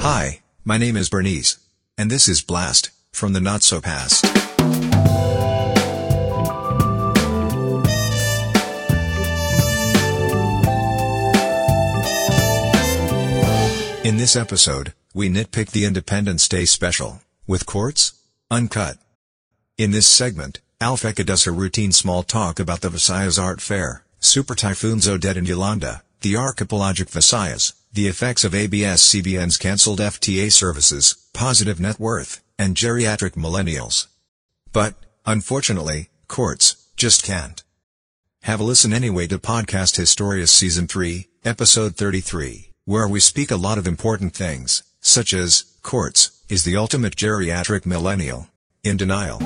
Hi, my name is Bernice. And this is Blast, from the Not So Past. In this episode, we nitpick the Independence Day special, with Quartz, Uncut. In this segment, Alpheka does her routine small talk about the Visayas Art Fair, Super Typhoons Odette and Yolanda, the archipelagic Visayas, the effects of ABS-CBN's cancelled FTA services, positive net worth, and geriatric millennials. But, unfortunately, Quartz just can't. Have a listen anyway to Podcast Historias Season 3, Episode 33, where we speak a lot of important things, such as, Quartz, is the ultimate geriatric millennial. In denial.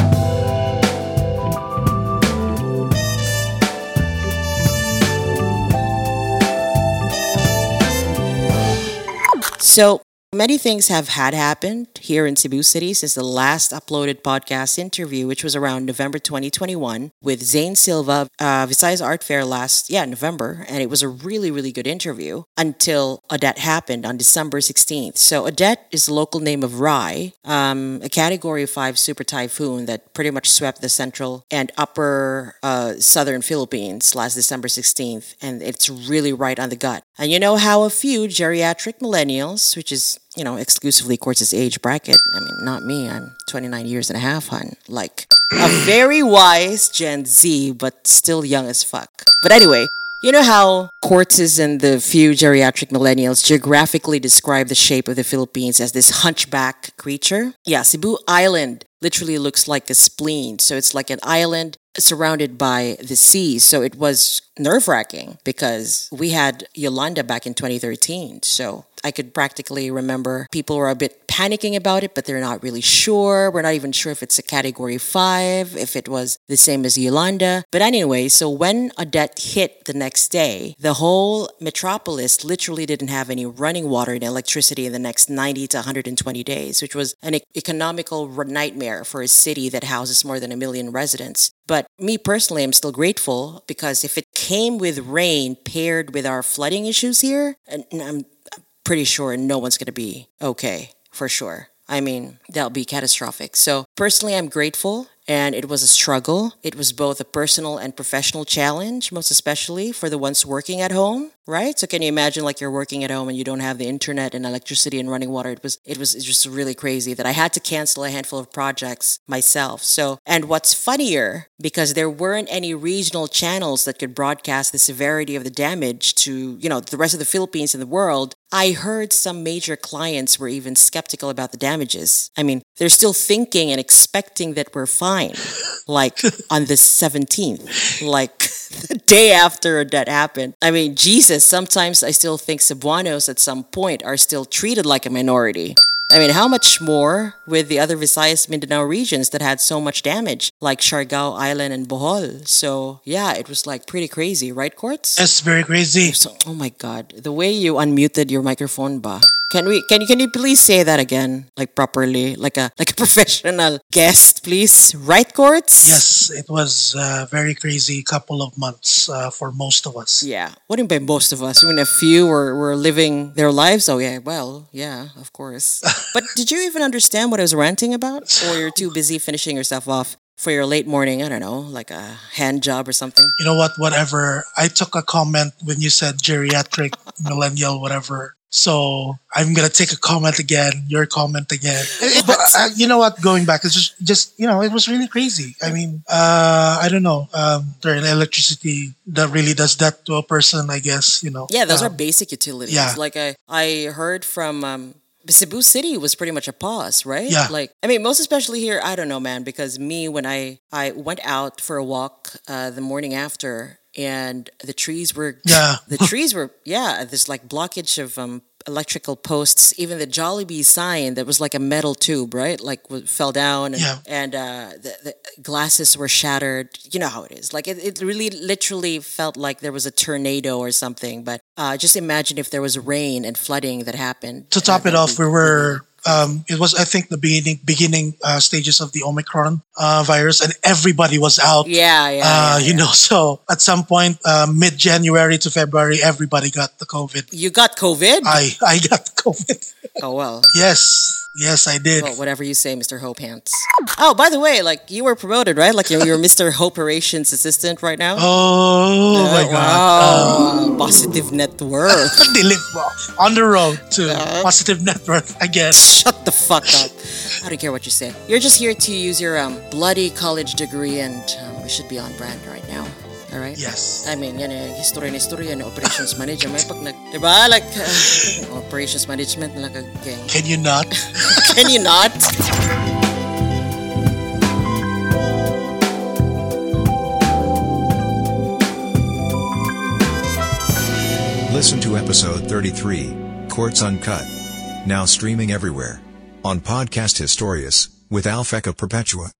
So many things have had happened here in Cebu City since the last uploaded podcast interview, which was around November 2021 with Zane Silva, uh, Visayas Art Fair last, yeah, November. And it was a really, really good interview until Odette happened on December 16th. So Odette is the local name of Rai, um, a category 5 super typhoon that pretty much swept the central and upper uh, southern Philippines last December 16th. And it's really right on the gut. And you know how a few geriatric millennials, which is you know, exclusively Quartz's age bracket. I mean, not me. I'm 29 years and a half, hun. Like a very wise Gen Z, but still young as fuck. But anyway, you know how Quartz's and the few geriatric millennials geographically describe the shape of the Philippines as this hunchback creature? Yeah, Cebu Island literally looks like a spleen. So it's like an island surrounded by the sea. So it was nerve wracking because we had Yolanda back in 2013. So I could practically remember people were a bit panicking about it, but they're not really sure. We're not even sure if it's a category five, if it was the same as Yolanda. But anyway, so when Odette hit the next day, the whole metropolis literally didn't have any running water and electricity in the next 90 to 120 days, which was an economical nightmare for a city that houses more than a million residents. But me personally, I'm still grateful because if it came with rain paired with our flooding issues here, and I'm pretty sure no one's going to be okay for sure. I mean, that'll be catastrophic. So, personally, I'm grateful and it was a struggle. It was both a personal and professional challenge, most especially for the ones working at home, right? So can you imagine like you're working at home and you don't have the internet and electricity and running water? It was it was just really crazy that I had to cancel a handful of projects myself. So and what's funnier because there weren't any regional channels that could broadcast the severity of the damage to, you know, the rest of the Philippines and the world, I heard some major clients were even skeptical about the damages. I mean, they're still thinking and expecting that we're fine, like on the 17th, like the day after that happened. I mean, Jesus, sometimes I still think Cebuanos at some point are still treated like a minority. I mean, how much more with the other Visayas Mindanao regions that had so much damage, like Siargao Island and Bohol? So, yeah, it was like pretty crazy, right, Quartz? That's very crazy. So, oh my God, the way you unmuted your microphone, ba? Can we? Can you? Can you please say that again, like properly, like a like a professional guest, please? Right, Quartz? Yes, it was a very crazy couple of months uh, for most of us. Yeah. What do you mean by most of us? Even a few were, were living their lives. Oh, yeah. Well, yeah, of course. but did you even understand what I was ranting about? Or you're too busy finishing yourself off for your late morning, I don't know, like a hand job or something? You know what? Whatever. I took a comment when you said geriatric, millennial, whatever. So I'm gonna take a comment again, your comment again. But uh, you know what? Going back, it's just, just you know, it was really crazy. I mean, uh, I don't know. Um, there electricity that really does that to a person. I guess you know. Yeah, those are Um, basic utilities. yeah. Like I, I heard from um, Cebu City was pretty much a pause, right? Yeah. Like I mean, most especially here. I don't know, man, because me when I I went out for a walk uh, the morning after, and the trees were Yeah. the trees were yeah. There's like blockage of um electrical posts. Even the Jollibee sign that was like a metal tube, right? Like w- fell down, and, Yeah. and uh, the, the glasses were shattered. You know how it is. Like it, it really literally felt like there was a tornado or something. But uh, just imagine if there was rain and flooding that happened. to top it off, we were really Um, it was, I think, the beginning beginning uh, stages of the Omicron uh, virus, and everybody was out. Yeah, yeah. Uh, yeah, you yeah. know, so at some point, uh, mid January to February, everybody got the COVID. You got COVID? I I got COVID. oh well. yes, yes, I did. Well, whatever you say, Mr. Hope Pants. Oh, by the way, like you were promoted, right? Like you're, you're Mr. Hope Operations Assistant right now. Oh my Uh, God! Wow. Positive net worth. On the road to positive net worth again. Shut the fuck up. I don't care what you say. You're just here to use your um, bloody college degree and um, we should be on brand right now. All right? Yes. I mean, yan eh, history na history yan, operations manager. May pag nag, di ba? Like, uh, operations management, like a gang. Can you not? Can you not? Listen to episode 33, Quartz Uncut. Now streaming everywhere. On Podcast Historias, with Alfeca Perpetua.